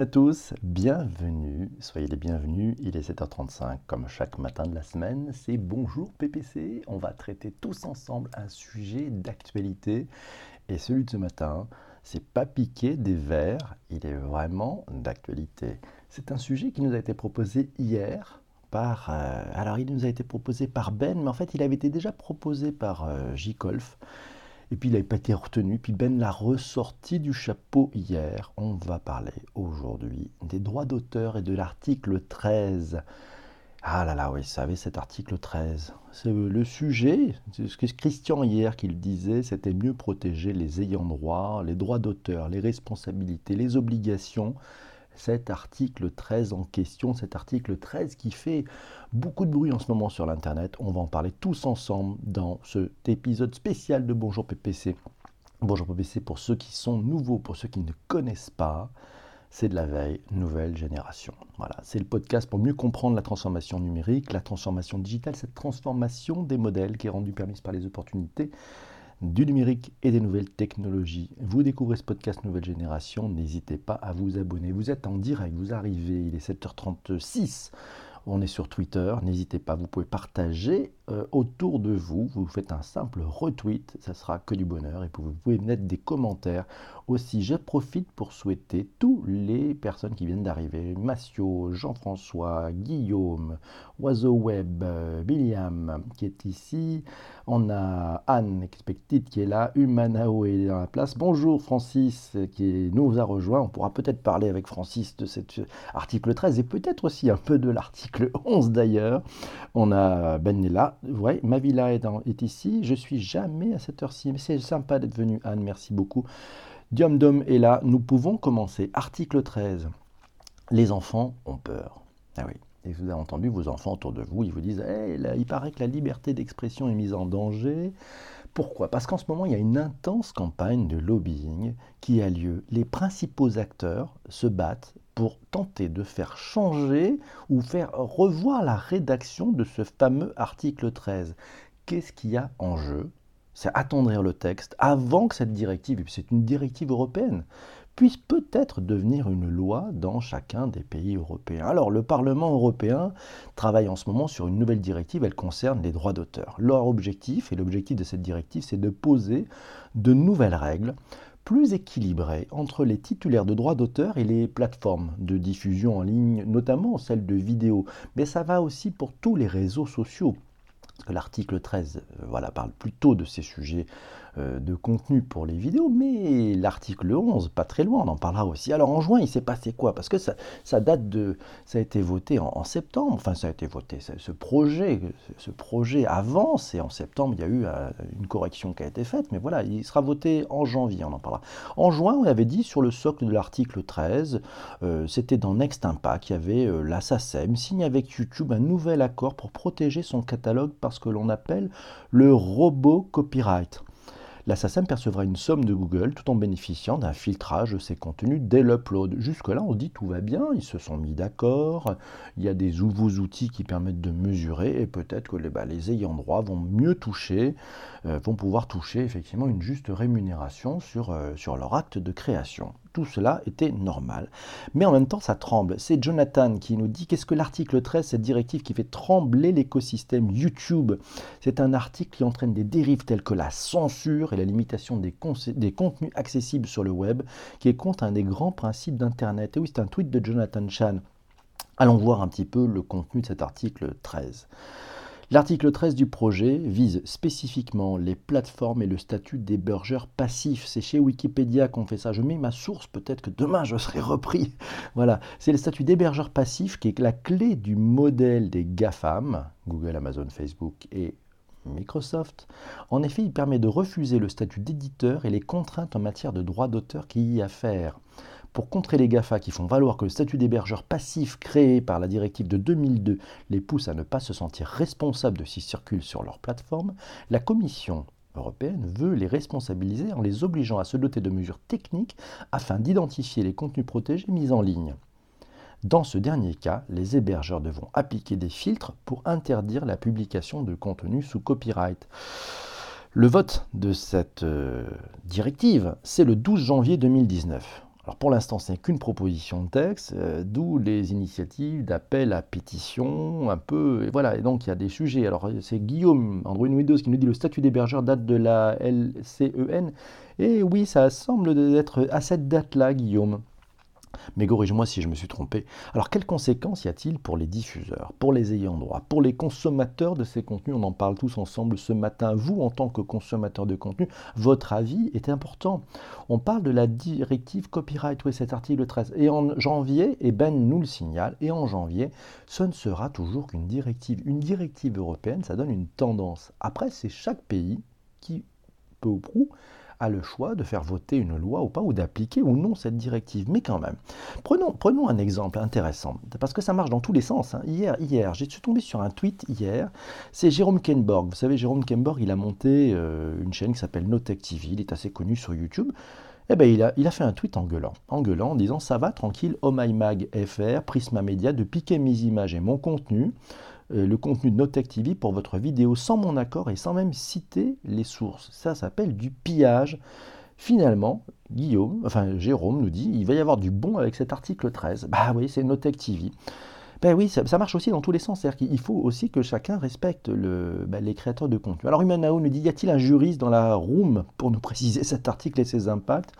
à tous, bienvenue, soyez les bienvenus, il est 7h35 comme chaque matin de la semaine, c'est Bonjour PPC, on va traiter tous ensemble un sujet d'actualité et celui de ce matin, c'est pas piquer des verres, il est vraiment d'actualité. C'est un sujet qui nous a été proposé hier par, euh, alors il nous a été proposé par Ben, mais en fait il avait été déjà proposé par euh, J. Colf. Et puis il n'avait pas été retenu. Puis Ben l'a ressorti du chapeau hier. On va parler aujourd'hui des droits d'auteur et de l'article 13. Ah là là, oui, vous savez, cet article 13. C'est le sujet, c'est ce que Christian hier qu'il disait, c'était mieux protéger les ayants droit, les droits d'auteur, les responsabilités, les obligations cet article 13 en question, cet article 13 qui fait beaucoup de bruit en ce moment sur l'Internet. On va en parler tous ensemble dans cet épisode spécial de Bonjour PPC. Bonjour PPC pour ceux qui sont nouveaux, pour ceux qui ne connaissent pas. C'est de la veille, nouvelle génération. Voilà, c'est le podcast pour mieux comprendre la transformation numérique, la transformation digitale, cette transformation des modèles qui est rendue permise par les opportunités du numérique et des nouvelles technologies. Vous découvrez ce podcast Nouvelle Génération, n'hésitez pas à vous abonner. Vous êtes en direct, vous arrivez, il est 7h36. On est sur Twitter, n'hésitez pas, vous pouvez partager euh, autour de vous, vous faites un simple retweet, ça sera que du bonheur, et vous pouvez mettre des commentaires. Aussi, je profite pour souhaiter tous les personnes qui viennent d'arriver, Massio, Jean-François, Guillaume, Oiseau Web, euh, William qui est ici, on a Anne Expected qui est là, Humanao est dans la place. Bonjour Francis qui nous a rejoint. On pourra peut-être parler avec Francis de cet article 13 et peut-être aussi un peu de l'article 11 d'ailleurs. On a Ben là. Ouais, ma villa est, est, ici. Je suis jamais à cette heure-ci, c'est sympa d'être venu Anne, merci beaucoup. Diom Dom est là. Nous pouvons commencer. Article 13. Les enfants ont peur. Ah oui. Et vous avez entendu vos enfants autour de vous, ils vous disent il paraît que la liberté d'expression est mise en danger. Pourquoi? Parce qu'en ce moment, il y a une intense campagne de lobbying qui a lieu. Les principaux acteurs se battent pour tenter de faire changer ou faire revoir la rédaction de ce fameux article 13. Qu'est-ce qu'il y a en jeu? C'est attendrir le texte avant que cette directive, c'est une directive européenne, puisse peut-être devenir une loi dans chacun des pays européens. Alors le Parlement européen travaille en ce moment sur une nouvelle directive, elle concerne les droits d'auteur. Leur objectif, et l'objectif de cette directive, c'est de poser de nouvelles règles plus équilibrées entre les titulaires de droits d'auteur et les plateformes de diffusion en ligne, notamment celles de vidéos. Mais ça va aussi pour tous les réseaux sociaux. L'article 13 euh, voilà, parle plutôt de ces sujets de contenu pour les vidéos, mais l'article 11, pas très loin, on en parlera aussi. Alors en juin, il s'est passé quoi? Parce que ça, date de... Ça a été voté en, septembre, enfin ça a été voté, ce projet, ce projet avance, et en septembre, il y a eu euh, une correction qui a été faite, mais voilà, il sera voté en janvier, on en parlera. En juin, on avait dit sur le socle de l'article 13, euh, c'était dans Next Impact, il y avait la SACEM, signe avec YouTube un nouvel accord pour protéger son catalogue parce que l'on appelle le robot copyright la SACEM percevra une somme de Google tout en bénéficiant d'un filtrage de ses contenus dès l'upload. Jusque-là, on dit tout va bien, ils se sont mis d'accord, il y a des nouveaux outils qui permettent de mesurer et peut-être que les, bah, ayants droit vont mieux toucher, euh, vont pouvoir toucher effectivement une juste rémunération sur, euh, sur leur acte de création tout cela était normal. Mais en même temps, ça tremble. C'est Jonathan qui nous dit qu'est-ce que l'article 13, cette directive qui fait trembler l'écosystème YouTube? C'est un article qui entraîne des dérives telles que la censure et la limitation des, contenus accessibles sur le web, qui est contre un des grands principes d'Internet. Et oui, c'est un tweet de Jonathan Chan. Allons voir un petit peu le contenu de cet article 13. L'article 13 du projet vise spécifiquement les plateformes et le statut d'hébergeur passif. C'est chez Wikipédia qu'on fait ça. Je mets ma source, peut-être que demain je serai repris. Voilà, c'est le statut d'hébergeur passif qui est la clé du modèle des GAFAM, Google, Amazon, Facebook et Microsoft. En effet, il permet de refuser le statut d'éditeur et les contraintes en matière de droit d'auteur qui y affairent pour contrer les GAFA qui font valoir que le statut d'hébergeur passif créé par la directive de 2002 les pousse à ne pas se sentir responsables de ce circulent sur leur plateforme, la Commission européenne veut les responsabiliser en les obligeant à se doter de mesures techniques afin d'identifier les contenus protégés mis en ligne. Dans ce dernier cas, les hébergeurs devront appliquer des filtres pour interdire la publication de contenus sous copyright. Le vote de cette euh, directive, c'est le 12 janvier 2019. Alors pour l'instant, ce n'est qu'une proposition de texte, euh, d'où les initiatives d'appel à pétition, un peu, et voilà, et donc il y a des sujets. Alors c'est Guillaume, Android Windows, qui nous dit le statut d'hébergeur date de la LCEN, et oui, ça semble être à cette date-là, Guillaume. Mais corrige-moi si je me suis trompé. Alors, quelles conséquences y a-t-il pour les diffuseurs, pour les ayants droit, pour les consommateurs de ces contenus? On en parle tous ensemble ce matin. Vous, en tant que consommateur de contenu, votre avis est important. On parle de la directive copyright, oui, cet article 13. Et en janvier, et Ben nous le signale, et en janvier, ce ne sera toujours qu'une directive. Une directive européenne, ça donne une tendance. Après, c'est chaque pays qui, peu ou prou, a le choix de faire voter une loi ou pas, ou d'appliquer ou non cette directive. Mais quand même, prenons, un exemple intéressant, parce que ça marche dans tous les sens. Hein. Hier, hier j'ai tombé sur un tweet hier, c'est Jérôme Kenborg. Vous savez, Jérôme Kenborg, il a monté euh, une chaîne qui s'appelle Notech TV, il est assez connu sur YouTube. Eh ben, il, a, fait un tweet en gueulant, en gueulant, disant Ça va, tranquille, Oh My Mag FR, Prisma Media, de piquer mes images et mon contenu. Euh, le contenu de Notech TV pour votre vidéo sans mon accord et sans même citer les sources. Ça s'appelle du pillage. Finalement, Guillaume, enfin Jérôme nous dit, il va y avoir du bon avec cet article 13. Bah oui, c'est Notech TV. Ben oui, ça, marche aussi dans tous les sens. C'est-à-dire qu'il faut aussi que chacun respecte le, ben, les créateurs de contenu. Alors Humanao nous dit, y a-t-il un juriste dans la room pour nous préciser cet article et ses impacts?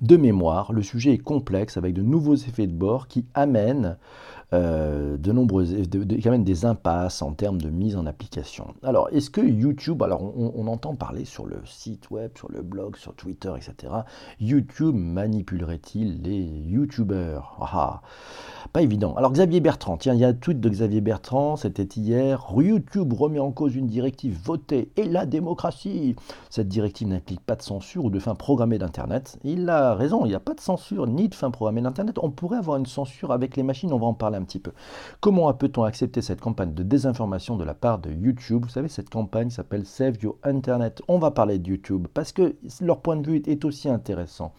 De mémoire, le sujet est complexe avec de nouveaux effets de bord qui amènent euh, de nombreuses, quand même des impasses en termes de mise en application. Alors, est-ce que YouTube, alors on, entend parler sur le site web, sur le blog, sur Twitter, etc. YouTube manipulerait-il les YouTubeurs ah, ah, Pas évident. Alors Xavier Bertrand, tiens, il y a un tweet de Xavier Bertrand, c'était hier. YouTube remet en cause une directive votée et la démocratie. Cette directive n'implique pas de censure ou de fin programmée d'Internet. Il a raison, il n'y a pas de censure ni de fin programmée d'Internet. On pourrait avoir une censure avec les machines, on va en parler petit peu. Comment peut-on accepter cette campagne de désinformation de la part de YouTube? Vous savez, cette campagne s'appelle Save Your Internet. On va parler de YouTube parce que leur point de vue est aussi intéressant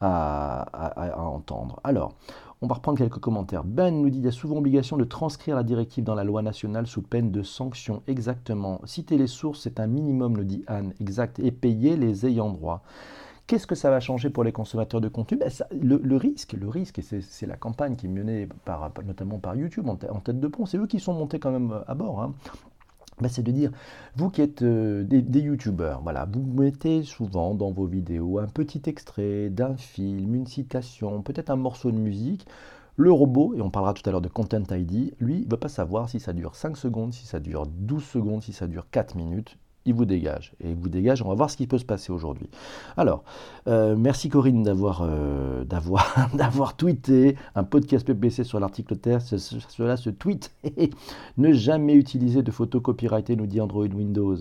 à, entendre. Alors, on va reprendre quelques commentaires. Ben nous dit qu'il y a souvent obligation de transcrire la directive dans la loi nationale sous peine de sanction. Exactement. Citer les sources, c'est un minimum, le dit Anne. Exact. Et payer les ayants droit. Qu'est-ce que ça va changer pour les consommateurs de contenu? Ben, le, risque, le risque, et c'est la campagne qui est menée par, notamment par YouTube en, tête de pont, c'est eux qui sont montés quand même à bord. Hein. Ben, c'est de dire, vous qui êtes euh, des, youtubeurs, voilà, vous mettez souvent dans vos vidéos un petit extrait d'un film, une citation, peut-être un morceau de musique. Le robot, et on parlera tout à l'heure de Content ID, lui, ne veut pas savoir si ça dure 5 secondes, si ça dure 12 secondes, si ça dure 4 minutes il vous dégage. Et il vous dégage, on va voir ce qui peut se passer aujourd'hui. Alors, euh, merci Corinne d'avoir euh, d'avoir tweeté un podcast PPC sur l'article Terre. Cela se tweet. ne jamais utiliser de photos copyrightées, nous dit Android Windows.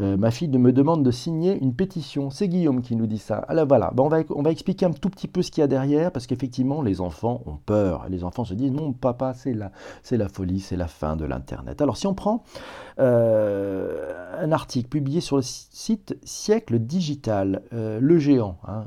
Euh, ma fille me demande de signer une pétition. C'est Guillaume qui nous dit ça. Alors voilà, on, va, expliquer un tout petit peu ce qu'il y a derrière, parce qu'effectivement, les enfants ont peur. Les enfants se disent, non, papa, c'est la, folie, c'est la fin de l'Internet. Alors si on prend euh, un article publié sur le site Siècle Digital, euh, le géant, hein,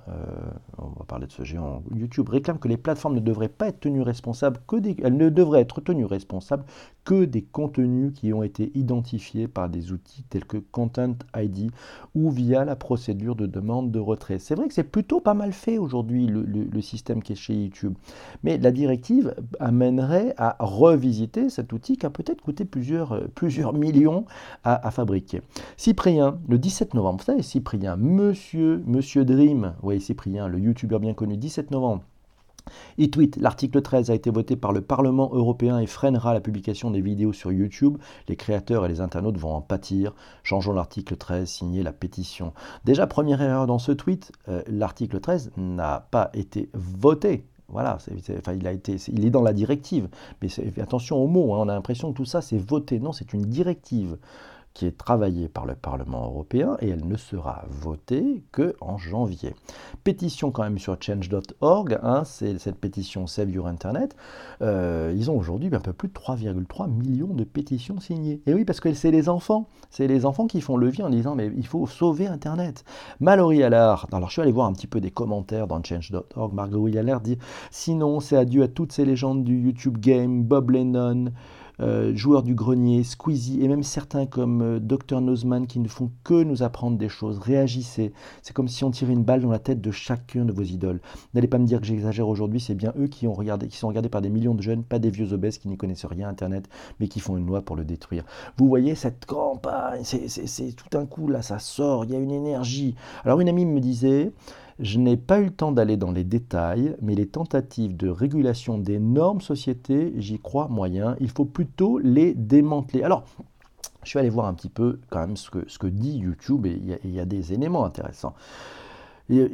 on va parler de ce géant YouTube, réclame que les plateformes ne devraient pas être tenues responsables que elles ne devraient être tenues responsables que des contenus qui ont été identifiés par des outils tels que Content ID ou via la procédure de demande de retrait. C'est vrai que c'est plutôt pas mal fait aujourd'hui le, système qui est chez YouTube. Mais la directive amènerait à revisiter cet outil qui a peut-être coûté plusieurs, euh, millions à, à, fabriquer. Cyprien, le 17 novembre, vous savez Cyprien, monsieur, monsieur Dream, oui Cyprien, le youtubeur bien connu, 17 novembre il tweet L'article 13 a été voté par le Parlement européen et freinera la publication des vidéos sur YouTube. Les créateurs et les internautes vont en pâtir. Changeons l'article 13, signez la pétition. Déjà, première erreur dans ce tweet euh, l'article 13 n'a pas été voté. Voilà, il est dans la directive. Mais attention aux mots, hein, on a l'impression que tout ça c'est voté. Non, c'est une directive qui est travaillée par le Parlement européen et elle ne sera votée que en janvier. Pétition quand même sur change.org, hein, c'est cette pétition Save Your Internet. Euh, ils ont aujourd'hui un peu plus de 3,3 millions de pétitions signées. Et oui, parce que c'est les enfants, c'est les enfants qui font levier en disant mais il faut sauver Internet. Mallory Allard, alors je suis allé voir un petit peu des commentaires dans change.org. Margot Allard dit sinon c'est adieu à toutes ces légendes du YouTube game, Bob Lennon. Euh, joueurs du grenier, Squeezie et même certains comme euh, Dr Nozman qui ne font que nous apprendre des choses. Réagissez. C'est comme si on tirait une balle dans la tête de chacun de vos idoles. N'allez pas me dire que j'exagère aujourd'hui, c'est bien eux qui, ont regardé, qui sont regardés par des millions de jeunes, pas des vieux obèses qui n'y connaissent rien à Internet, mais qui font une loi pour le détruire. Vous voyez cette campagne, c'est tout un coup là, ça sort, il y a une énergie. Alors une amie me disait, je n'ai pas eu le temps d'aller dans les détails, mais les tentatives de régulation des normes sociétés, j'y crois moyen. Il faut plutôt les démanteler. Alors, je suis allé voir un petit peu quand même ce que, ce que dit YouTube et il y, a des éléments intéressants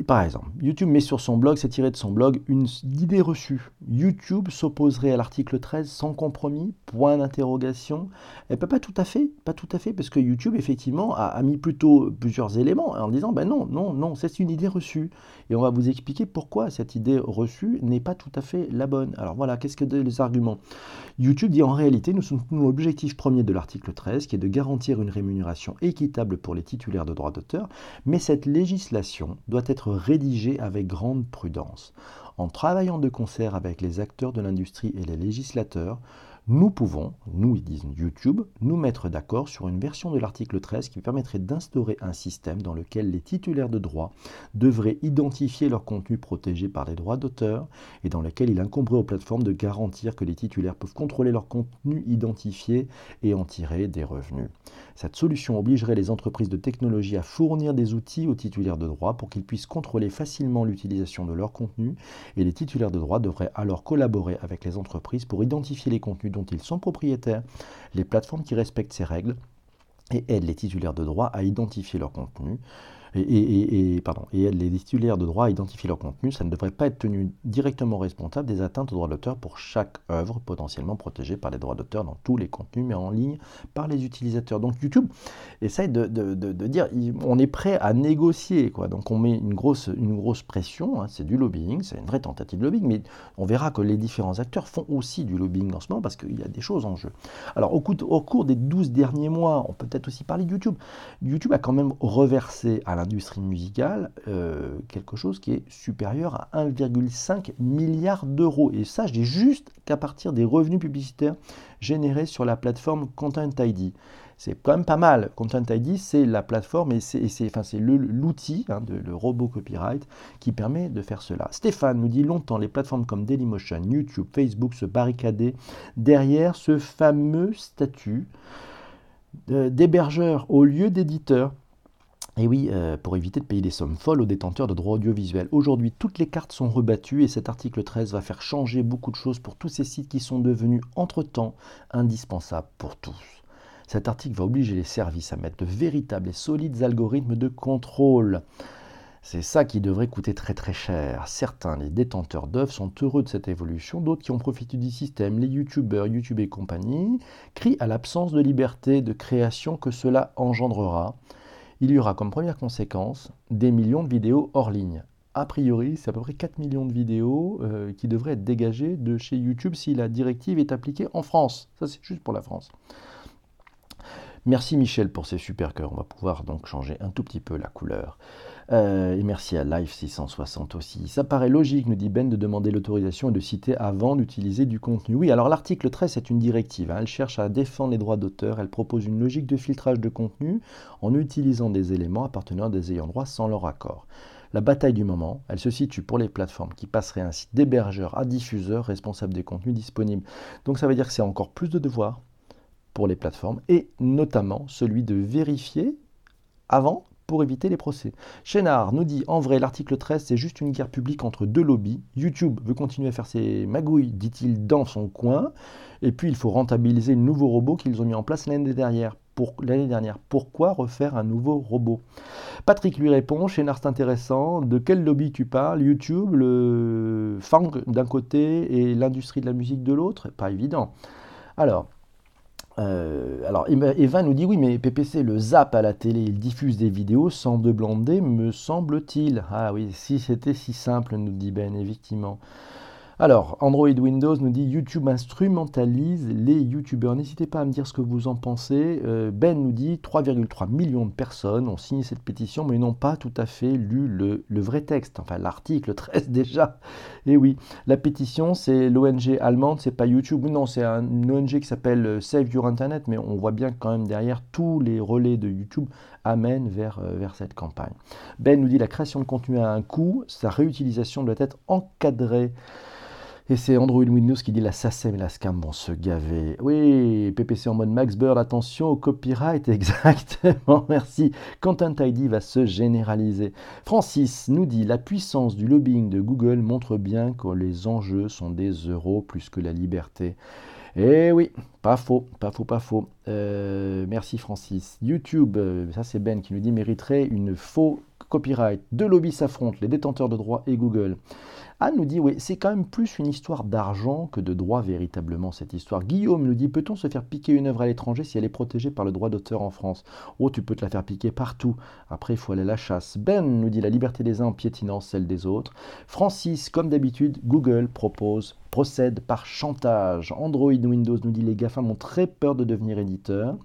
par exemple, YouTube met sur son blog, c'est tiré de son blog, une idée reçue. YouTube s'opposerait à l'article 13 sans compromis Point d'interrogation. Elle peut pas tout à fait, pas tout à fait, parce que YouTube effectivement a, mis plutôt plusieurs éléments en disant ben non, non, non, c'est une idée reçue. Et on va vous expliquer pourquoi cette idée reçue n'est pas tout à fait la bonne. Alors voilà, qu'est-ce que les arguments? YouTube dit en réalité, nous soutenons l'objectif premier de l'article 13, qui est de garantir une rémunération équitable pour les titulaires de droits d'auteur, mais cette législation doit être rédigé avec grande prudence. En travaillant de concert avec les acteurs de l'industrie et les législateurs, nous pouvons, nous ils disent YouTube, nous mettre d'accord sur une version de l'article 13 qui permettrait d'instaurer un système dans lequel les titulaires de droits devraient identifier leur contenu protégé par les droits d'auteur et dans lequel il incomberait aux plateformes de garantir que les titulaires peuvent contrôler leur contenu identifié et en tirer des revenus. Cette solution obligerait les entreprises de technologie à fournir des outils aux titulaires de droits pour qu'ils puissent contrôler facilement l'utilisation de leur contenu et les titulaires de droits devraient alors collaborer avec les entreprises pour identifier les contenus dont ils sont propriétaires, les plateformes qui respectent ces règles et aident les titulaires de droit à identifier leur contenu et, et les titulaires de droit à identifier leur contenu, ça ne devrait pas être tenu directement responsable des atteintes aux droits d'auteur pour chaque œuvre potentiellement protégée par les droits d'auteur dans tous les contenus mis en ligne par les utilisateurs. Donc YouTube essaye de, dire on est prêt à négocier, quoi. donc on met une grosse, une grosse pression, hein. c'est du lobbying, c'est une vraie tentative de lobbying, mais on verra que les différents acteurs font aussi du lobbying en ce moment parce qu'il y a des choses en jeu. Alors au, cours des 12 derniers mois, on peut peut-être aussi parler de YouTube. YouTube a quand même reversé à l'industrie musicale euh, quelque chose qui est supérieur à 1,5 milliard d'euros. Et ça, je dis juste qu'à partir des revenus publicitaires générés sur la plateforme Content ID. C'est quand même pas mal. Content ID, c'est la plateforme et c'est enfin, l'outil, hein, le robot copyright, qui permet de faire cela. Stéphane nous dit longtemps les plateformes comme Dailymotion, YouTube, Facebook se barricadaient derrière ce fameux statut euh, d'hébergeur au lieu d'éditeur. Et oui, euh, pour éviter de payer des sommes folles aux détenteurs de droits audiovisuels. Aujourd'hui, toutes les cartes sont rebattues et cet article 13 va faire changer beaucoup de choses pour tous ces sites qui sont devenus entre-temps indispensables pour tous. Cet article va obliger les services à mettre de véritables et solides algorithmes de contrôle. C'est ça qui devrait coûter très très cher. Certains, les détenteurs d'œuvres, sont heureux de cette évolution, d'autres qui ont profité du système, les youtubeurs, YouTube et compagnie, crient à l'absence de liberté de création que cela engendrera il y aura comme première conséquence des millions de vidéos hors ligne. A priori, c'est à peu près 4 millions de vidéos euh, qui devraient être dégagées de chez YouTube si la directive est appliquée en France. Ça, c'est juste pour la France. Merci Michel pour ces super cœurs. On va pouvoir donc changer un tout petit peu la couleur. Euh, et merci à Live660 aussi. Ça paraît logique, nous dit Ben, de demander l'autorisation et de citer avant d'utiliser du contenu. Oui, alors l'article 13 est une directive. Hein. Elle cherche à défendre les droits d'auteur. Elle propose une logique de filtrage de contenu en utilisant des éléments appartenant à des ayants droit sans leur accord. La bataille du moment, elle se situe pour les plateformes qui passeraient ainsi d'hébergeur à diffuseur responsable des contenus disponibles. Donc ça veut dire que c'est encore plus de devoirs pour les plateformes et notamment celui de vérifier avant pour éviter les procès. Chénard nous dit en vrai l'article 13 c'est juste une guerre publique entre deux lobbies. YouTube veut continuer à faire ses magouilles, dit-il, dans son coin. Et puis il faut rentabiliser le nouveau robot qu'ils ont mis en place l'année dernière. Pour l'année dernière. Pourquoi refaire un nouveau robot? Patrick lui répond, Chénard c'est intéressant, de quel lobby tu parles? YouTube, le fang d'un côté et l'industrie de la musique de l'autre? Pas évident. Alors, euh, alors Eva nous dit oui mais PPC le zap à la télé il diffuse des vidéos sans de blonder me semble-t-il. Ah oui si c'était si simple nous dit Ben effectivement Alors, Android Windows nous dit YouTube instrumentalise les YouTubeurs. N'hésitez pas à me dire ce que vous en pensez. Euh, ben nous dit 3,3 millions de personnes ont signé cette pétition, mais n'ont pas tout à fait lu le, vrai texte, enfin l'article 13 déjà. Et oui, la pétition, c'est l'ONG allemande, c'est pas YouTube. Non, c'est une ONG qui s'appelle euh, Save Your Internet, mais on voit bien quand même derrière tous les relais de YouTube amènent vers, euh, vers cette campagne. Ben nous dit la création de contenu a un coût, sa réutilisation doit être encadrée. Et c'est Android Windows qui dit la SACEM et la SCAM vont se gaver. Oui, PPC en mode Max Bird, attention au copyright, exactement, merci. Content ID va se généraliser. Francis nous dit la puissance du lobbying de Google montre bien que les enjeux sont des euros plus que la liberté. Eh oui, pas faux, pas faux, pas faux. Euh, merci Francis. YouTube, euh, ça c'est Ben qui nous dit mériterait une faux copyright. Deux lobbies s'affrontent, les détenteurs de droits et Google. Anne nous dit, oui, c'est quand même plus une histoire d'argent que de droit véritablement, cette histoire. Guillaume nous dit, peut-on se faire piquer une œuvre à l'étranger si elle est protégée par le droit d'auteur en France? Oh, tu peux te la faire piquer partout. Après, il faut aller à la chasse. Ben nous dit, la liberté des uns en piétinant celle des autres. Francis, comme d'habitude, Google propose, procède par chantage. Android Windows nous dit, les GAFAM ont très peur de devenir éditeurs.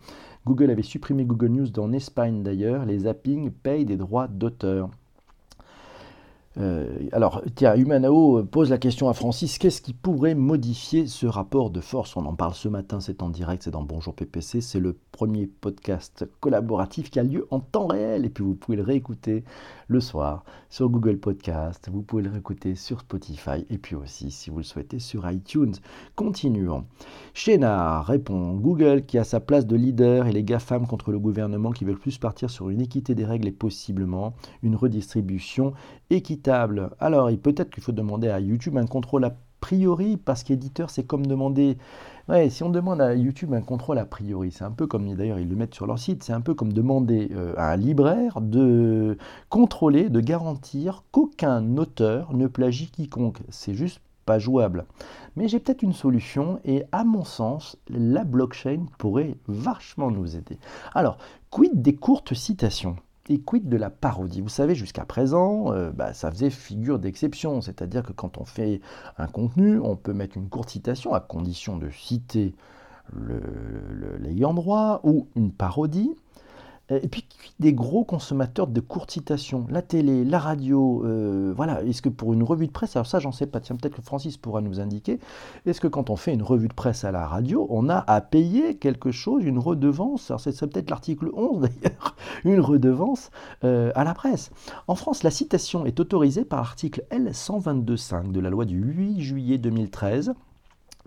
Google avait supprimé Google News dans Espagne d'ailleurs. Les zappings payent des droits d'auteur. Euh, alors, tiens, Humanao pose la question à Francis, qu'est-ce qui pourrait modifier ce rapport de force? On en parle ce matin, c'est en direct, c'est dans Bonjour PPC, c'est le premier podcast collaboratif qui a lieu en temps réel, et puis vous pouvez le réécouter le soir sur Google Podcast, vous pouvez le réécouter sur Spotify, et puis aussi, si vous le souhaitez, sur iTunes. Continuons. Chénard répond, Google qui a sa place de leader et les GAFAM contre le gouvernement qui veulent plus partir sur une équité des règles et possiblement une redistribution équitable. Alors, peut-être qu'il faut demander à YouTube un contrôle a priori, parce qu'éditeur, c'est comme demander... Ouais, si on demande à YouTube un contrôle a priori, c'est un peu comme, d'ailleurs, ils le mettent sur leur site, c'est un peu comme demander euh, à un libraire de contrôler, de garantir qu'aucun auteur ne plagie quiconque. C'est juste pas jouable. Mais j'ai peut-être une solution et à mon sens, la blockchain pourrait vachement nous aider. Alors, quid des courtes citations? Et de la parodie Vous savez, jusqu'à présent, euh, bah, ça faisait figure d'exception, c'est-à-dire que quand on fait un contenu, on peut mettre une courte citation à condition de citer l'ayant droit ou une parodie. Euh, et puis des gros consommateurs de courtes citations, la télé, la radio, euh, voilà. Est-ce que pour une revue de presse, alors ça j'en sais pas, tiens peut-être que Francis pourra nous indiquer, est-ce que quand on fait une revue de presse à la radio, on a à payer quelque chose, une redevance, alors c'est peut-être l'article 11 d'ailleurs, une redevance euh, à la presse. En France, la citation est autorisée par l'article L122.5 de la loi du 8 juillet 2013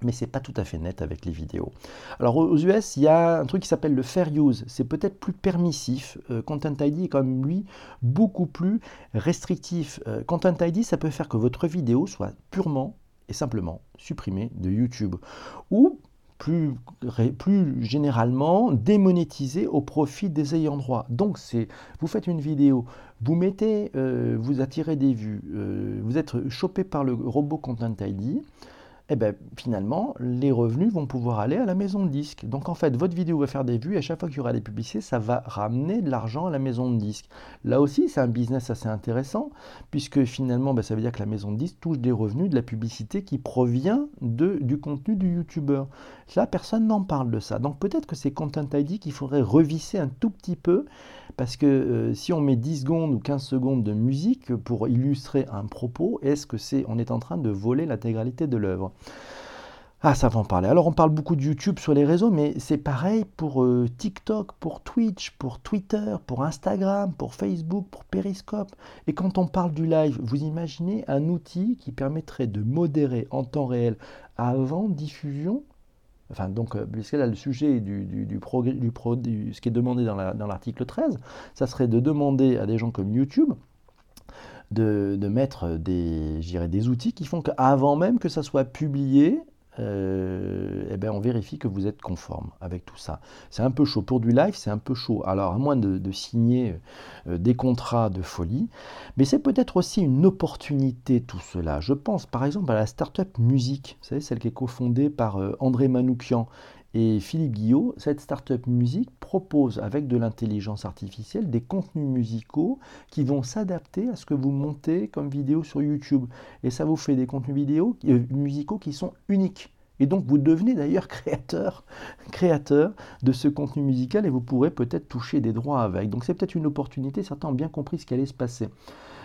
mais c'est pas tout à fait net avec les vidéos. Alors aux US, il y a un truc qui s'appelle le fair use, c'est peut-être plus permissif. Euh, Content ID est comme lui beaucoup plus restrictif. Euh, Content ID, ça peut faire que votre vidéo soit purement et simplement supprimée de YouTube ou plus, plus généralement démonétisée au profit des ayants droit. Donc c'est, vous faites une vidéo, vous mettez, euh, vous attirez des vues, vous êtes chopé par le robot Content ID eh ben, finalement, les revenus vont pouvoir aller à la maison de disque. Donc en fait, votre vidéo va faire des vues et à chaque fois qu'il y aura des publicités, ça va ramener de l'argent à la maison de disque. Là aussi, c'est un business assez intéressant, puisque finalement, ben, ça veut dire que la maison de disque touche des revenus de la publicité qui provient de, du contenu du YouTuber. Là, personne n'en parle de ça. Donc peut-être que c'est Content ID qu'il faudrait revisser un tout petit peu, parce que euh, si on met 10 secondes ou 15 secondes de musique pour illustrer un propos, est-ce que c'est on est en train de voler l'intégralité de l'œuvre? Ah, ça va en parler. Alors, on parle beaucoup de YouTube sur les réseaux, mais c'est pareil pour euh, TikTok, pour Twitch, pour Twitter, pour Instagram, pour Facebook, pour Periscope. Et quand on parle du live, vous imaginez un outil qui permettrait de modérer en temps réel avant diffusion Enfin, donc, euh, puisque là, le sujet du, du, du, du, ce qui est demandé dans l'article 13, ça serait de demander à des gens comme YouTube de, mettre des, des outils qui font qu'avant même que ça soit publié, euh, eh ben on vérifie que vous êtes conforme avec tout ça. C'est un peu chaud. Pour du live, c'est un peu chaud. Alors, à moins de, signer euh, des contrats de folie, mais c'est peut-être aussi une opportunité tout cela. Je pense par exemple à la startup Musique, celle qui est cofondée par euh, André Manoukian Et Philippe Guillot, cette startup musique propose avec de l'intelligence artificielle des contenus musicaux qui vont s'adapter à ce que vous montez comme vidéo sur YouTube. Et ça vous fait des contenus vidéo, euh, musicaux qui sont uniques. Et donc vous devenez d'ailleurs créateur, créateur de ce contenu musical et vous pourrez peut-être toucher des droits avec. Donc c'est peut-être une opportunité, certains ont bien compris ce qui allait se passer.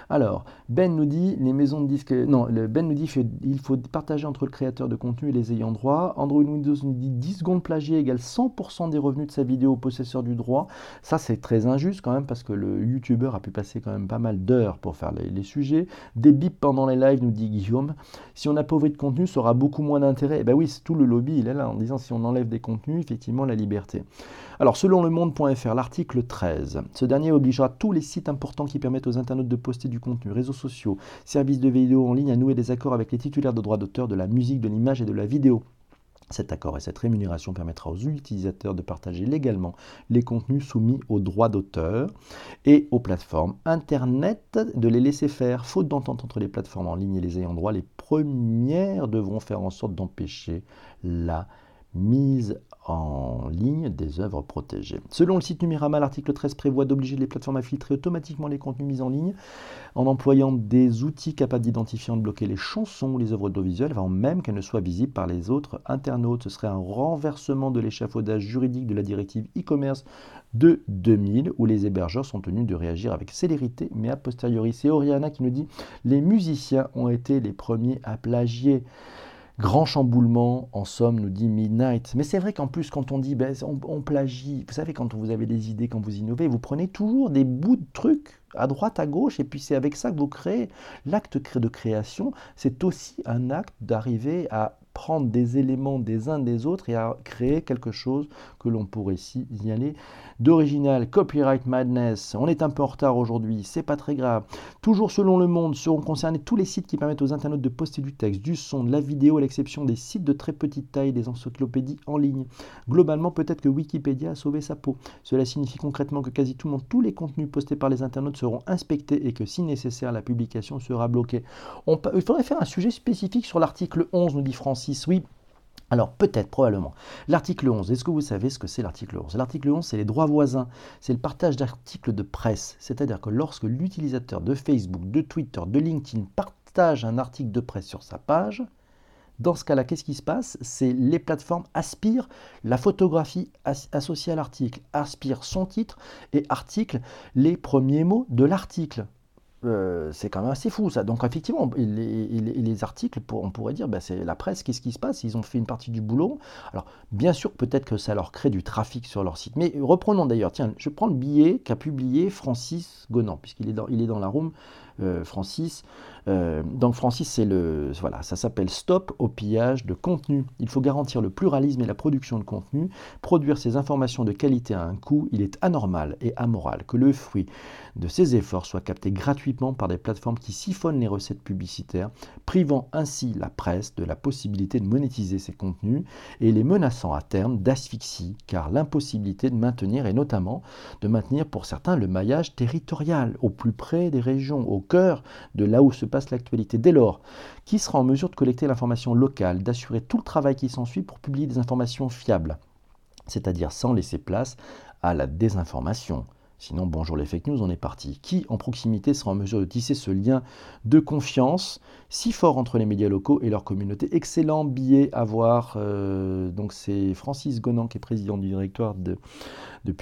Alors, Ben nous dit, les maisons de disques... Non, Ben nous dit qu'il faut partager entre le créateur de contenu et les ayants droit. Android Windows nous dit 10 secondes plagiées égale 100% des revenus de sa vidéo au possesseur du droit. Ça, c'est très injuste quand même parce que le YouTuber a pu passer quand même pas mal d'heures pour faire les, sujets. Des bips pendant les lives, nous dit Guillaume. Si on appauvrit de contenu, ça aura beaucoup moins d'intérêt. Eh bien oui, tout le lobby, il est là en disant si on enlève des contenus, effectivement, la liberté. Alors, selon le monde.fr, l'article 13, ce dernier obligera tous les sites importants qui permettent aux internautes de poster du contenu, réseaux sociaux, services de vidéo en ligne à nouer des accords avec les titulaires de droits d'auteur de la musique, de l'image et de la vidéo. Cet accord et cette rémunération permettra aux utilisateurs de partager légalement les contenus soumis aux droits d'auteur et aux plateformes Internet de les laisser faire. Faute d'entente entre les plateformes en ligne et les ayants droit, les premières devront faire en sorte d'empêcher la mise en ligne des œuvres protégées. Selon le site Numérama, l'article 13 prévoit d'obliger les plateformes à filtrer automatiquement les contenus mis en ligne en employant des outils capables d'identifier et de bloquer les chansons ou les œuvres audiovisuelles avant même qu'elles ne soient visibles par les autres internautes. Ce serait un renversement de l'échafaudage juridique de la directive e-commerce de 2000 où les hébergeurs sont tenus de réagir avec célérité mais a posteriori. C'est Oriana qui nous dit les musiciens ont été les premiers à plagier. Grand chamboulement, en somme, nous dit Midnight. Mais c'est vrai qu'en plus, quand on dit, ben, on, plagie, vous savez, quand vous avez des idées, quand vous innovez, vous prenez toujours des bouts de trucs à droite, à gauche, et puis c'est avec ça que vous créez. L'acte de création, c'est aussi un acte d'arriver à prendre des éléments des uns des autres et à créer quelque chose que l'on pourrait signaler d'original. Copyright Madness, on est un peu en retard aujourd'hui, c'est pas très grave. Toujours selon le monde, seront concernés tous les sites qui permettent aux internautes de poster du texte, du son, de la vidéo, à l'exception des sites de très petite taille, des encyclopédies en ligne. Globalement, peut-être que Wikipédia a sauvé sa peau. Cela signifie concrètement que quasi tout le monde, tous les contenus postés par les internautes seront inspectés et que si nécessaire, la publication sera bloquée. il faudrait faire un sujet spécifique sur l'article 11, nous dit Francis oui. Alors peut-être, probablement. L'article 11, est-ce que vous savez ce que c'est l'article 11 L'article 11, c'est les droits voisins, c'est le partage d'articles de presse. C'est-à-dire que lorsque l'utilisateur de Facebook, de Twitter, de LinkedIn partage un article de presse sur sa page, dans ce cas-là, qu'est-ce qui se passe? C'est les plateformes aspirent la photographie associée à l'article, aspirent son titre et article les premiers mots de l'article. Euh, c'est quand même assez fou ça. Donc effectivement, les, articles, on pourrait dire, ben, c'est la presse, qu'est-ce qui se passe? Ils ont fait une partie du boulot. Alors bien sûr, peut-être que ça leur crée du trafic sur leur site. Mais reprenons d'ailleurs, tiens, je prends le billet qu'a publié Francis Gonan, puisqu'il est est dans la room, euh, Francis. Euh, donc Francis, c'est le, voilà, ça s'appelle Stop au pillage de contenu. Il faut garantir le pluralisme et la production de contenu. Produire ces informations de qualité à un coût, il est anormal et amoral que le fruit de ces efforts soit capté gratuitement par des plateformes qui siphonnent les recettes publicitaires, privant ainsi la presse de la possibilité de monétiser ces contenus et les menaçant à terme d'asphyxie, car l'impossibilité de maintenir, et notamment de maintenir pour certains le maillage territorial au plus près des régions, cœur de là où se passe l'actualité. Dès lors, qui sera en mesure de collecter l'information locale, d'assurer tout le travail qui s'ensuit pour publier des informations fiables, c'est-à-dire sans laisser place à la désinformation? Sinon, bonjour les fake news, on est parti. Qui en proximité sera en mesure de tisser ce lien de confiance si fort entre les médias locaux et leur communauté? Excellent billet à voir. Euh, donc c'est Francis Gonan qui est président du directoire de, de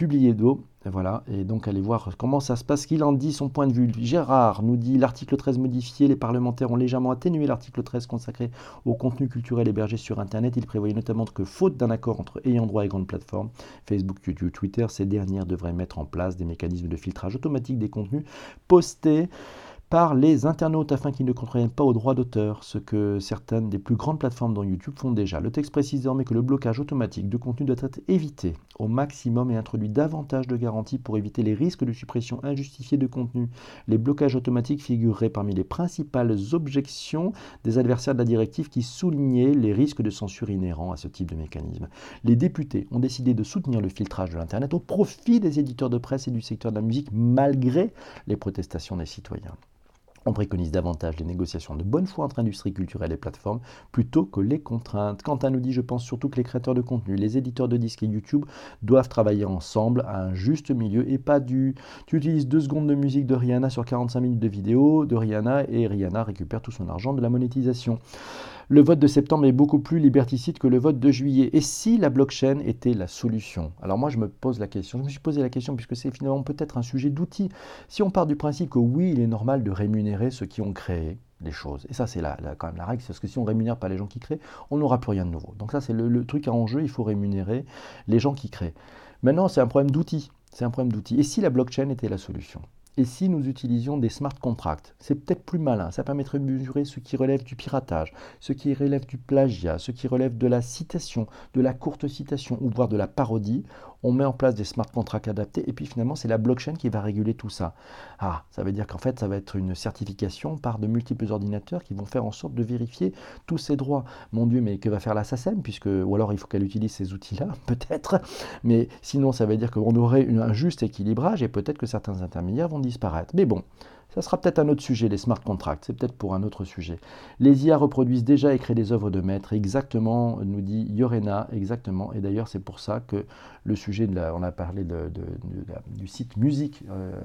Publier-d'eau. Voilà, et donc allez voir comment ça se passe, qu'il en dit son point de vue. Gérard nous dit l'article 13 modifié, les parlementaires ont légèrement atténué l'article 13 consacré au contenu culturel hébergé sur Internet. Il prévoyait notamment que, faute d'un accord entre ayant droit et grandes plateformes, Facebook, YouTube, Twitter, ces dernières devraient mettre en place des mécanismes de filtrage automatique des contenus postés par les internautes afin qu'ils ne contraignent pas aux droits d'auteur, ce que certaines des plus grandes plateformes dans YouTube font déjà. Le texte précise désormais que le blocage automatique de contenu doit être évité au maximum et introduit davantage de garanties pour éviter les risques de suppression injustifiée de contenu. Les blocages automatiques figureraient parmi les principales objections des adversaires de la directive qui soulignaient les risques de censure inhérents à ce type de mécanisme. Les députés ont décidé de soutenir le filtrage de l'Internet au profit des éditeurs de presse et du secteur de la musique malgré les protestations des citoyens. On préconise davantage les négociations de bonne foi entre industrie culturelle et plateformes plutôt que les contraintes. Quentin nous dit, je pense surtout que les créateurs de contenu, les éditeurs de disques et YouTube doivent travailler ensemble à un juste milieu et pas du tu utilises deux secondes de musique de Rihanna sur 45 minutes de vidéo de Rihanna et Rihanna récupère tout son argent de la monétisation. Le vote de septembre est beaucoup plus liberticide que le vote de juillet. Et si la blockchain était la solution? Alors moi, je me pose la question. Je me suis posé la question puisque c'est finalement peut-être un sujet d'outil. Si on part du principe que oui, il est normal de rémunérer ceux qui ont créé les choses. Et ça, c'est quand même la règle, parce que si on rémunère pas les gens qui créent, on n'aura plus rien de nouveau. Donc ça, c'est le, le truc à enjeu, il faut rémunérer les gens qui créent. Maintenant, c'est un problème d'outil. C'est un problème d'outil. Et si la blockchain était la solution? Et si nous utilisions des smart contracts C'est peut-être plus malin, ça permettrait de mesurer ce qui relève du piratage, ce qui relève du plagiat, ce qui relève de la citation, de la courte citation ou voire de la parodie on met en place des smart contracts adaptés, et puis finalement, c'est la blockchain qui va réguler tout ça. Ah, ça veut dire qu'en fait, ça va être une certification par de multiples ordinateurs qui vont faire en sorte de vérifier tous ces droits. Mon Dieu, mais que va faire la SACEM puisque, Ou alors, il faut qu'elle utilise ces outils-là, peut-être. Mais sinon, ça veut dire qu'on aurait un juste équilibrage, et peut-être que certains intermédiaires vont disparaître. Mais bon, ça sera peut-être un autre sujet, les smart contracts, c'est peut-être pour un autre sujet. Les IA reproduisent déjà et créent des œuvres de maître, exactement, nous dit Yorena, exactement. Et d'ailleurs, c'est pour ça que le sujet, de la, on a parlé du site musique euh,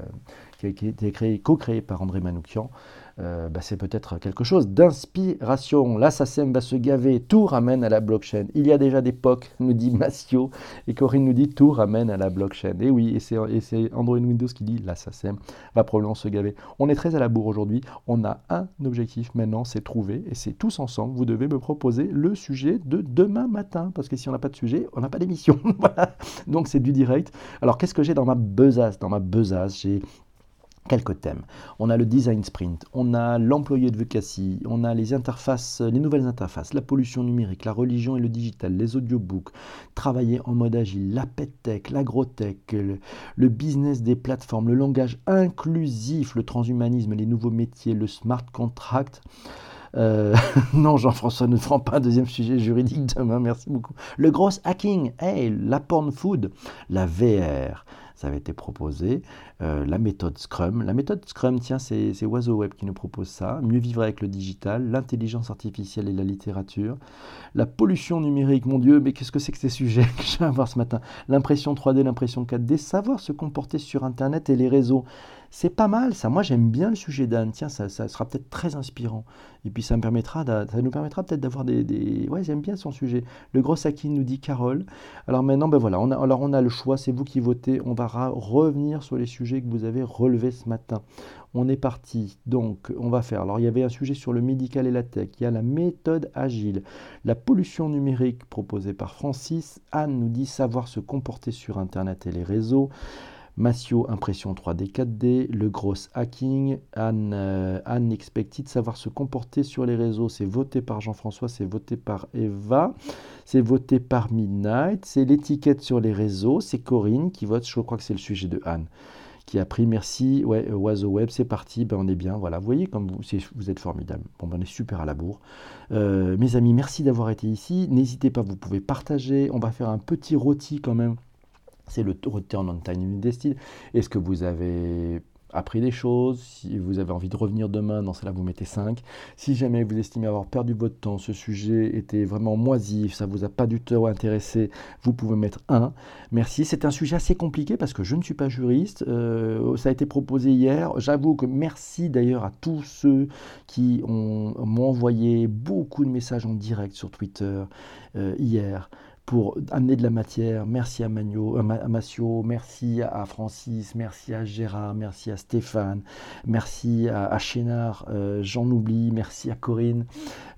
qui a été créé, co-créé par André Manoukian. Euh, bah, c'est peut-être quelque chose d'inspiration. L'assassin va se gaver, tout ramène à la blockchain. Il y a déjà des POC, nous dit Massio, et Corinne nous dit tout ramène à la blockchain. Et oui, et c'est Android Windows qui dit l'assassin va probablement se gaver. On est très à la bourre aujourd'hui. On a un objectif maintenant, c'est trouver, et c'est tous ensemble. Vous devez me proposer le sujet de demain matin, parce que si on n'a pas de sujet, on n'a pas d'émission. voilà. Donc c'est du direct. Alors qu'est-ce que j'ai dans ma besace? Dans ma besace, j'ai quelques thèmes. On a le design sprint, on a l'employé de Vecassi, on a les interfaces, les nouvelles interfaces, la pollution numérique, la religion et le digital, les audiobooks, travailler en mode agile, la tech, l'agrotech, le, le business des plateformes, le langage inclusif, le transhumanisme, les nouveaux métiers, le smart contract. Euh, non, Jean-François ne prend pas un deuxième sujet juridique demain, merci beaucoup. Le gros hacking, hey, la porn food, la VR, ça avait été proposé. Euh, la méthode Scrum. La méthode Scrum, tiens, c'est Oiseau Web qui nous propose ça. Mieux vivre avec le digital, l'intelligence artificielle et la littérature. La pollution numérique, mon Dieu, mais qu'est-ce que c'est que ces sujets que je viens voir ce matin? L'impression 3D, l'impression 4D, savoir se comporter sur Internet et les réseaux. C'est pas mal ça. Moi j'aime bien le sujet d'Anne. Tiens, ça, sera peut-être très inspirant. Et puis ça, me permettra nous permettra peut-être d'avoir des, Ouais, j'aime bien son sujet. Le gros Saki nous dit Carole. Alors maintenant, ben voilà, alors on a le choix, c'est vous qui votez. On va revenir sur les sujets que vous avez relevés ce matin. On est parti. Donc, on va faire. Alors, il y avait un sujet sur le médical et la tech. Il y a la méthode agile. La pollution numérique proposée par Francis. Anne nous dit savoir se comporter sur Internet et les réseaux. Massio, impression 3D 4D, le gros hacking, Anne, euh, Anne Expected, savoir se comporter sur les réseaux, c'est voté par Jean-François, c'est voté par Eva, c'est voté par Midnight, c'est l'étiquette sur les réseaux, c'est Corinne qui vote, je crois que c'est le sujet de Anne qui a pris merci, ouais, Oiseau Web, c'est parti, ben on est bien, voilà, vous voyez comme vous, êtes formidable, ben on est super à la bourre. Euh, mes amis, merci d'avoir été ici, n'hésitez pas, vous pouvez partager, on va faire un petit rôti quand même c'est le Return on Time Destiny. Est-ce que vous avez appris des choses? Si vous avez envie de revenir demain, dans cela vous mettez 5. Si jamais vous estimez avoir perdu votre temps, ce sujet était vraiment moisif, ça vous a pas du tout intéressé, vous pouvez mettre 1. Merci. C'est un sujet assez compliqué parce que je ne suis pas juriste. Euh, ça a été proposé hier. J'avoue que merci d'ailleurs à tous ceux qui m'ont envoyé beaucoup de messages en direct sur Twitter euh, hier pour amener de la matière. Merci à, Magno, à Massio, merci à Francis, merci à Gérard, merci à Stéphane, merci à, Chénard, euh, j'en oublie, merci à Corinne,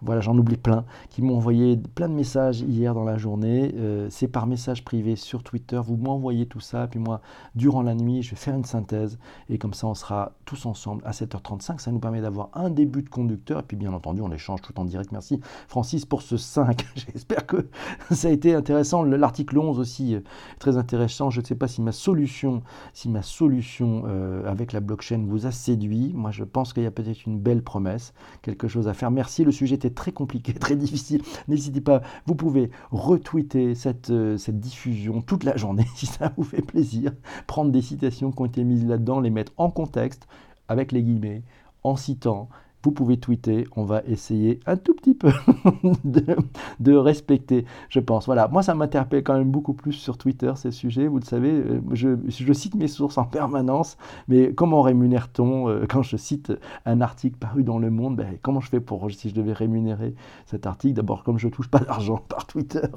voilà, j'en oublie plein, qui m'ont envoyé plein de messages hier dans la journée. Euh, c'est par message privé sur Twitter, vous m'envoyez tout ça, puis moi, durant la nuit, je vais faire une synthèse, et comme ça, on sera tous ensemble à 7h35. Ça nous permet d'avoir un début de conducteur, et puis bien entendu, on échange tout en direct. Merci Francis pour ce 5. J'espère que ça a été intéressant. L'article 11 aussi, très intéressant. Je ne sais pas si ma solution, si ma solution euh, avec la blockchain vous a séduit. Moi, je pense qu'il y a peut-être une belle promesse, quelque chose à faire. Merci. Le sujet était très compliqué, très difficile. N'hésitez pas, vous pouvez retweeter cette, euh, cette diffusion toute la journée si ça vous fait plaisir. Prendre des citations qui ont été mises là-dedans, les mettre en contexte avec les guillemets en citant vous pouvez tweeter, on va essayer un tout petit peu de, respecter, je pense. Voilà, moi ça m'interpelle quand même beaucoup plus sur Twitter ces sujets, vous le savez, euh, je, cite mes sources en permanence, mais comment rémunère-t-on euh, quand je cite un article paru dans Le Monde ben, Comment je fais pour, si je devais rémunérer cet article? D'abord, comme je ne touche pas d'argent par Twitter,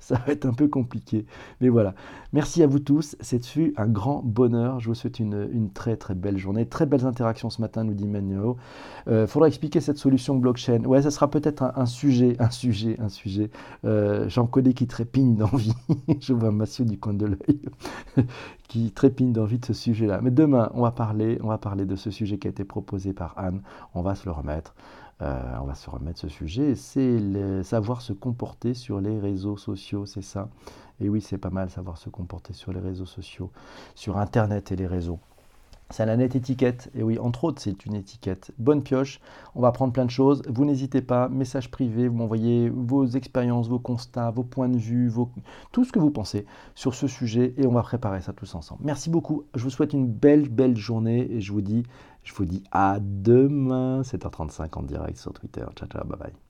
ça va être un peu compliqué. Mais voilà, merci à vous tous, c'est un grand bonheur, je vous souhaite une, très très belle journée, très belles interactions ce matin, nous dit Manuel. Euh, faudra expliquer cette solution blockchain. Ouais, ça sera peut-être un, sujet, un sujet, un sujet. Euh, j'en connais qui trépignent d'envie. Je vois Mathieu du coin de l'œil qui trépigne d'envie de ce sujet-là. Mais demain, on va parler, on va parler de ce sujet qui a été proposé par Anne. On va se le remettre. Euh, on va se remettre ce sujet. C'est savoir se comporter sur les réseaux sociaux, c'est ça? Et oui, c'est pas mal savoir se comporter sur les réseaux sociaux, sur Internet et les réseaux. C'est la nette étiquette. Et oui, entre autres, c'est une étiquette. Bonne pioche. On va prendre plein de choses. Vous n'hésitez pas. Message privé. Vous m'envoyez vos expériences, vos constats, vos points de vue, tout ce que vous pensez sur ce sujet. Et on va préparer ça tous ensemble. Merci beaucoup. Je vous souhaite une belle, belle journée. Et je vous dis, je vous dis à demain, 7h35 en direct sur Twitter. Ciao, ciao. Bye bye.